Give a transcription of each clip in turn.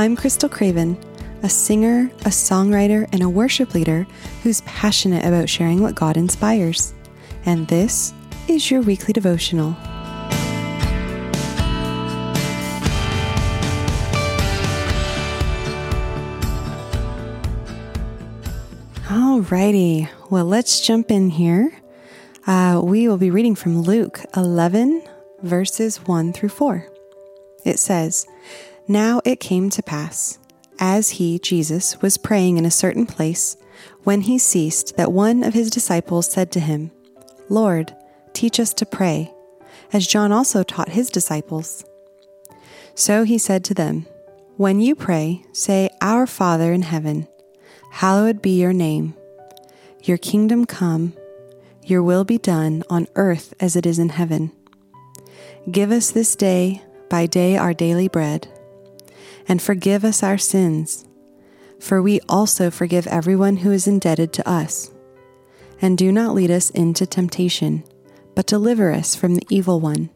I'm Krystal Craven, a singer, a songwriter, and a worship leader who's passionate about sharing what God inspires. And this is your weekly devotional. Alrighty, well, let's jump in here. Uh, we will be reading from Luke 11, verses 1 through 4. It says, Now it came to pass, as he, Jesus, was praying in a certain place, when he ceased, that one of his disciples said to him, Lord, teach us to pray, as John also taught his disciples. So he said to them, When you pray, say, Our Father in heaven, hallowed be your name. Your kingdom come, your will be done on earth as it is in heaven. Give us this day by day our daily bread, and forgive us our sins, for we also forgive everyone who is indebted to us. And do not lead us into temptation, but deliver us from the evil one.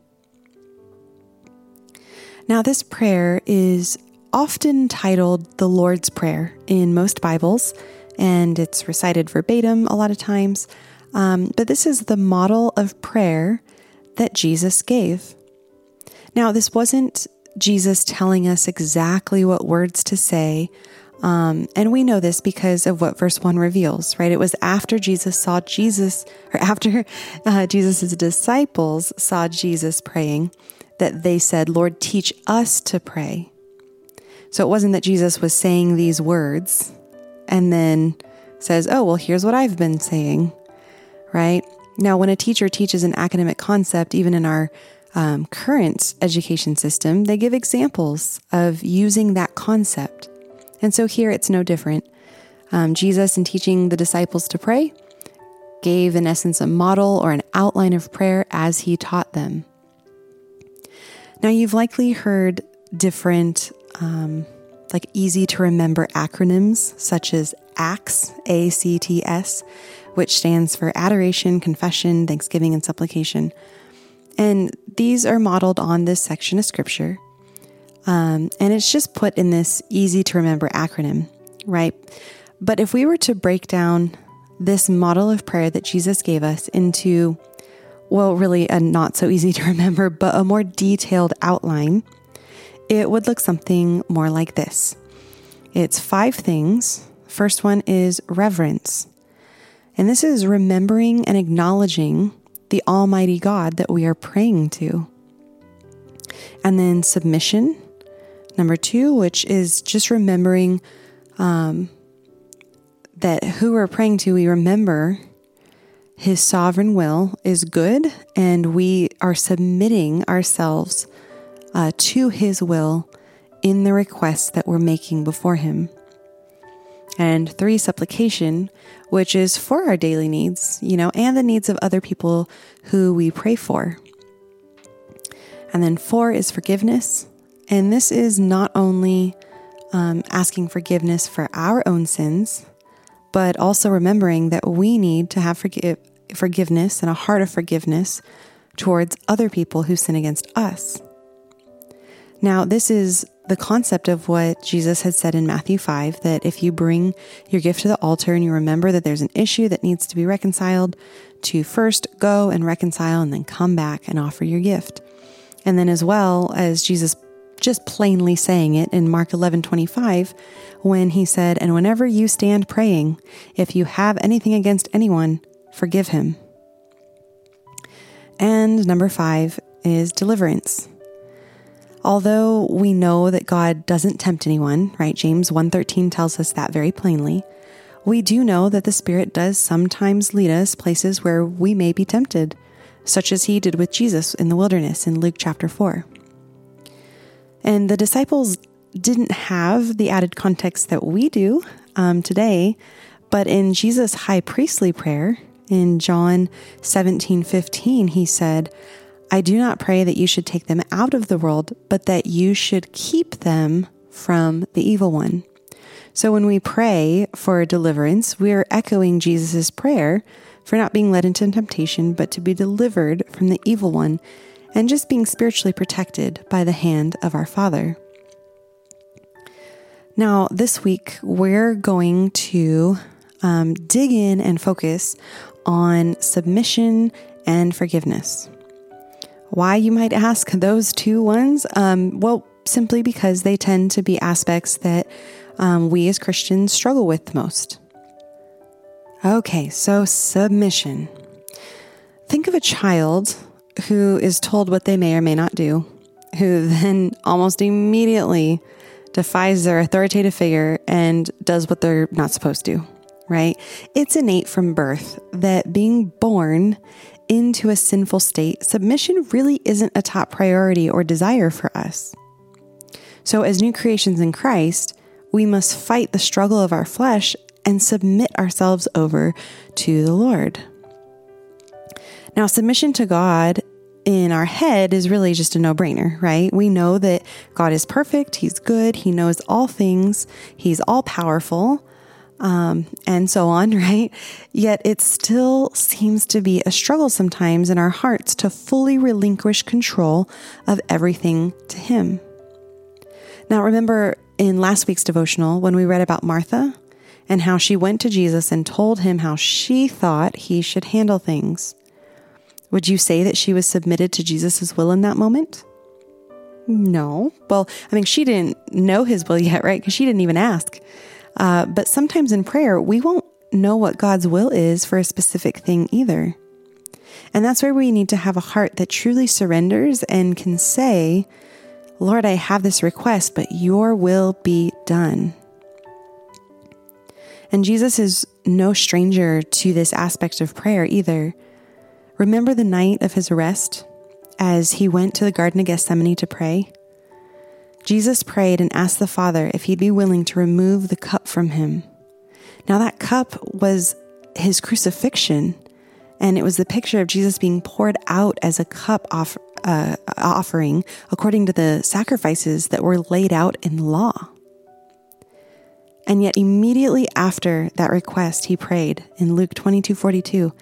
Now, this prayer is often titled the Lord's Prayer in most Bibles, and it's recited verbatim a lot of times. Um, but this is the model of prayer that Jesus gave. Now, this wasn't Jesus telling us exactly what words to say. Um, and we know this because of what verse 1 reveals, right? It was after Jesus saw Jesus, or after uh, Jesus' disciples saw Jesus praying, that they said, Lord, teach us to pray. So it wasn't that Jesus was saying these words and then says, Oh, well, here's what I've been saying, right? Now, when a teacher teaches an academic concept, even in our um, current education system, they give examples of using that concept. And so here it's no different. Um, Jesus, in teaching the disciples to pray, gave in essence a model or an outline of prayer as he taught them. Now, you've likely heard different, um, like easy to remember acronyms such as ACTS, A C T S, which stands for Adoration, Confession, Thanksgiving, and Supplication. And these are modeled on this section of scripture. Um, and it's just put in this easy to remember acronym, right? But if we were to break down this model of prayer that Jesus gave us into, well, really a not so easy to remember, but a more detailed outline, it would look something more like this. It's five things. First one is reverence. And this is remembering and acknowledging the Almighty God that we are praying to. And then submission, number two, which is just remembering um, that who we're praying to, we remember his sovereign will is good, and we are submitting ourselves uh, to his will in the requests that we're making before him. And three, supplication, which is for our daily needs, you know, and the needs of other people who we pray for. And then four is forgiveness. And this is not only um, asking forgiveness for our own sins, but also remembering that we need to have forgive, forgiveness and a heart of forgiveness towards other people who sin against us. Now, this is the concept of what Jesus had said in Matthew 5 that if you bring your gift to the altar and you remember that there's an issue that needs to be reconciled, to first go and reconcile and then come back and offer your gift. And then, as well as Jesus just plainly saying it in Mark 11 25, when he said, And whenever you stand praying, if you have anything against anyone, forgive him. And number five is deliverance. Although we know that God doesn't tempt anyone, right? James 1:13 tells us that very plainly. We do know that the Spirit does sometimes lead us places where we may be tempted, such as he did with Jesus in the wilderness in Luke chapter 4. And the disciples didn't have the added context that we do um, today, but in Jesus' high priestly prayer in John 17 15, he said, I do not pray that you should take them out of the world, but that you should keep them from the evil one. So when we pray for deliverance, we are echoing Jesus' prayer for not being led into temptation, but to be delivered from the evil one and just being spiritually protected by the hand of our Father. Now, this week, we're going to um, dig in and focus on submission and forgiveness. Why, you might ask, those two ones? Um, well, simply because they tend to be aspects that um, we as Christians struggle with the most. Okay, so submission. Think of a child who is told what they may or may not do, who then almost immediately defies their authoritative figure and does what they're not supposed to, right? It's innate from birth that being born into a sinful state, submission really isn't a top priority or desire for us. So, as new creations in Christ, we must fight the struggle of our flesh and submit ourselves over to the Lord. Now, submission to God in our head is really just a no brainer, right? We know that God is perfect, He's good, He knows all things, He's all powerful, um, and so on, right? Yet it still seems to be a struggle sometimes in our hearts to fully relinquish control of everything to Him. Now, remember in last week's devotional when we read about Martha and how she went to Jesus and told him how she thought he should handle things. Would you say that she was submitted to Jesus' will in that moment? No. Well, I mean, she didn't know his will yet, right? Because she didn't even ask. Uh, but sometimes in prayer, we won't know what God's will is for a specific thing either. And that's where we need to have a heart that truly surrenders and can say, Lord, I have this request, but your will be done. And Jesus is no stranger to this aspect of prayer either. Remember the night of his arrest as he went to the Garden of Gethsemane to pray? Jesus prayed and asked the Father if he'd be willing to remove the cup from him. Now, that cup was his crucifixion, and it was the picture of Jesus being poured out as a cup off, uh, offering according to the sacrifices that were laid out in law. And yet, immediately after that request, he prayed in Luke 22 42,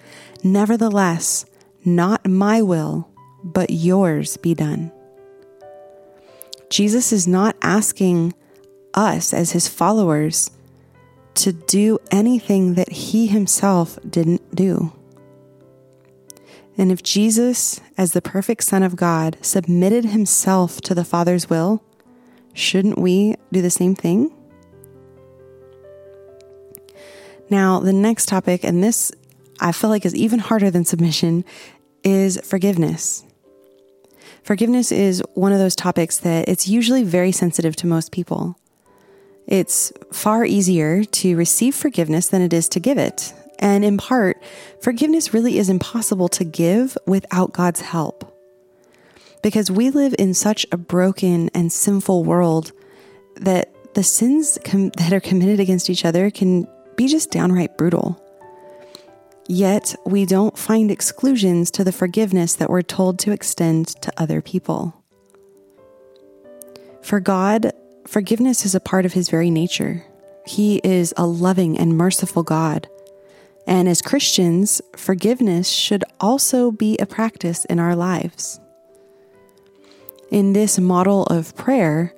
Nevertheless, not my will, but yours be done. Jesus is not asking us as his followers to do anything that he himself didn't do. And if Jesus, as the perfect Son of God, submitted himself to the Father's will, shouldn't we do the same thing? Now, the next topic, and this I feel like is even harder than submission, is forgiveness. Forgiveness is one of those topics that it's usually very sensitive to most people. It's far easier to receive forgiveness than it is to give it. And in part, forgiveness really is impossible to give without God's help. Because we live in such a broken and sinful world that the sins com- that are committed against each other can be just downright brutal. Yet we don't find exclusions to the forgiveness that we're told to extend to other people. For God, forgiveness is a part of His very nature. He is a loving and merciful God. And as Christians, forgiveness should also be a practice in our lives. In this model of prayer,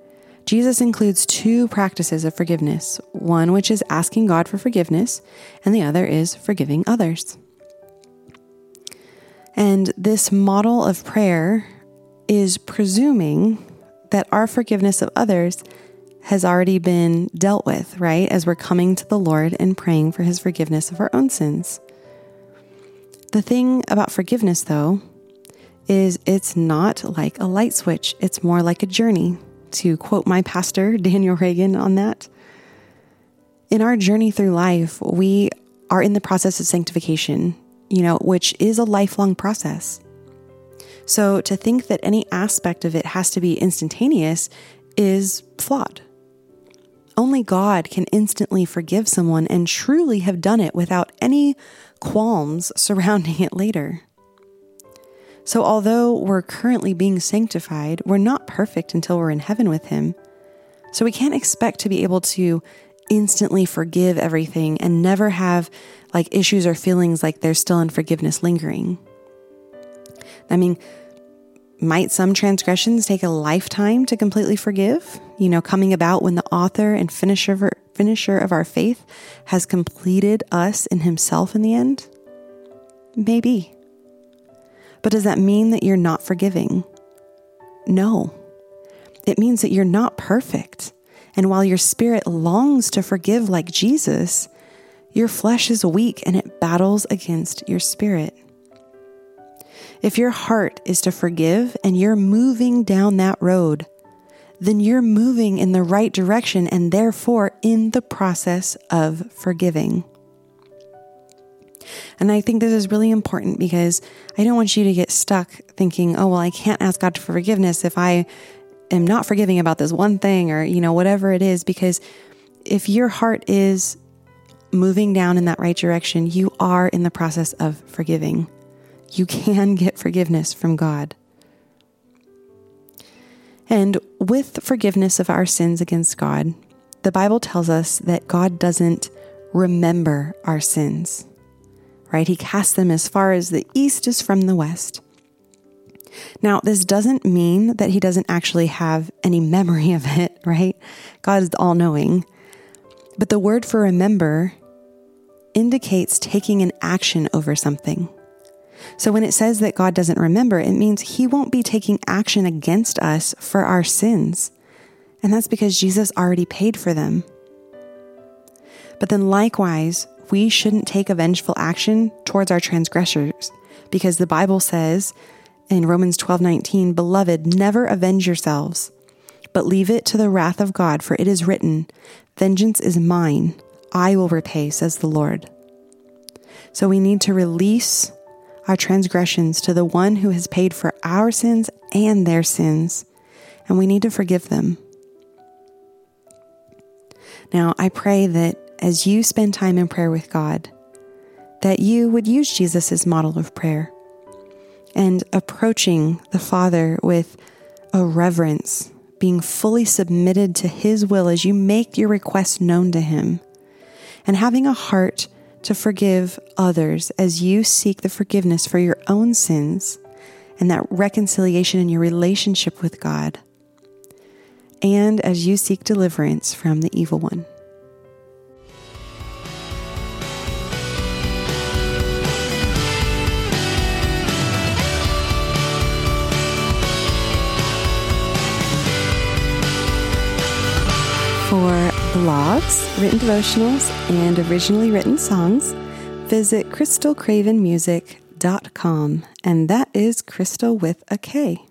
Jesus includes two practices of forgiveness one which is asking God for forgiveness, and the other is forgiving others. And this model of prayer is presuming that our forgiveness of others has already been dealt with, right? As we're coming to the Lord and praying for his forgiveness of our own sins. The thing about forgiveness, though, is it's not like a light switch, it's more like a journey to quote my pastor, Daniel Reagan, on that. In our journey through life, we are in the process of sanctification, you know, which is a lifelong process. So to think that any aspect of it has to be instantaneous is flawed. Only God can instantly forgive someone and truly have done it without any qualms surrounding it later. So, although we're currently being sanctified, we're not perfect until we're in heaven with Him. So, we can't expect to be able to instantly forgive everything and never have like issues or feelings like there's still unforgiveness lingering. I mean, might some transgressions take a lifetime to completely forgive? You know, coming about when the author and finisher of our, finisher of our faith has completed us in himself in the end? Maybe. But does that mean that you're not forgiving? No. It means that you're not perfect. And while your spirit longs to forgive like Jesus, your flesh is weak and it battles against your spirit. If your heart is to forgive and you're moving down that road, then you're moving in the right direction and therefore in the process of forgiving. And I think this is really important because I don't want you to get stuck thinking, oh, well, I can't ask God for forgiveness if I am not forgiving about this one thing or, you know, whatever it is. Because if your heart is moving down in that right direction, you are in the process of forgiving. You can get forgiveness from God. And with forgiveness of our sins against God, the Bible tells us that God doesn't remember our sins, right? He casts them as far as the east is from the west. Now, this doesn't mean that he doesn't actually have any memory of it, right? God is all knowing. But the word for remember indicates taking an action over something. So when it says that God doesn't remember, it means he won't be taking action against us for our sins. And that's because Jesus already paid for them. But then likewise, we shouldn't take a vengeful action towards our transgressors because the Bible says in Romans 12:19, "Beloved, never avenge yourselves, but leave it to the wrath of God, for it is written, vengeance is mine, I will repay," says the Lord. So we need to release our transgressions to the one who has paid for our sins and their sins, and we need to forgive them. Now, I pray that as you spend time in prayer with God, that you would use Jesus model of prayer and approaching the Father with a reverence, being fully submitted to His will as you make your request known to Him, and having a heart to forgive others as you seek the forgiveness for your own sins and that reconciliation in your relationship with God, and as you seek deliverance from the evil one. Blogs, written devotionals, and originally written songs, visit krystalcravenmusic.com, and that is Krystal with a K.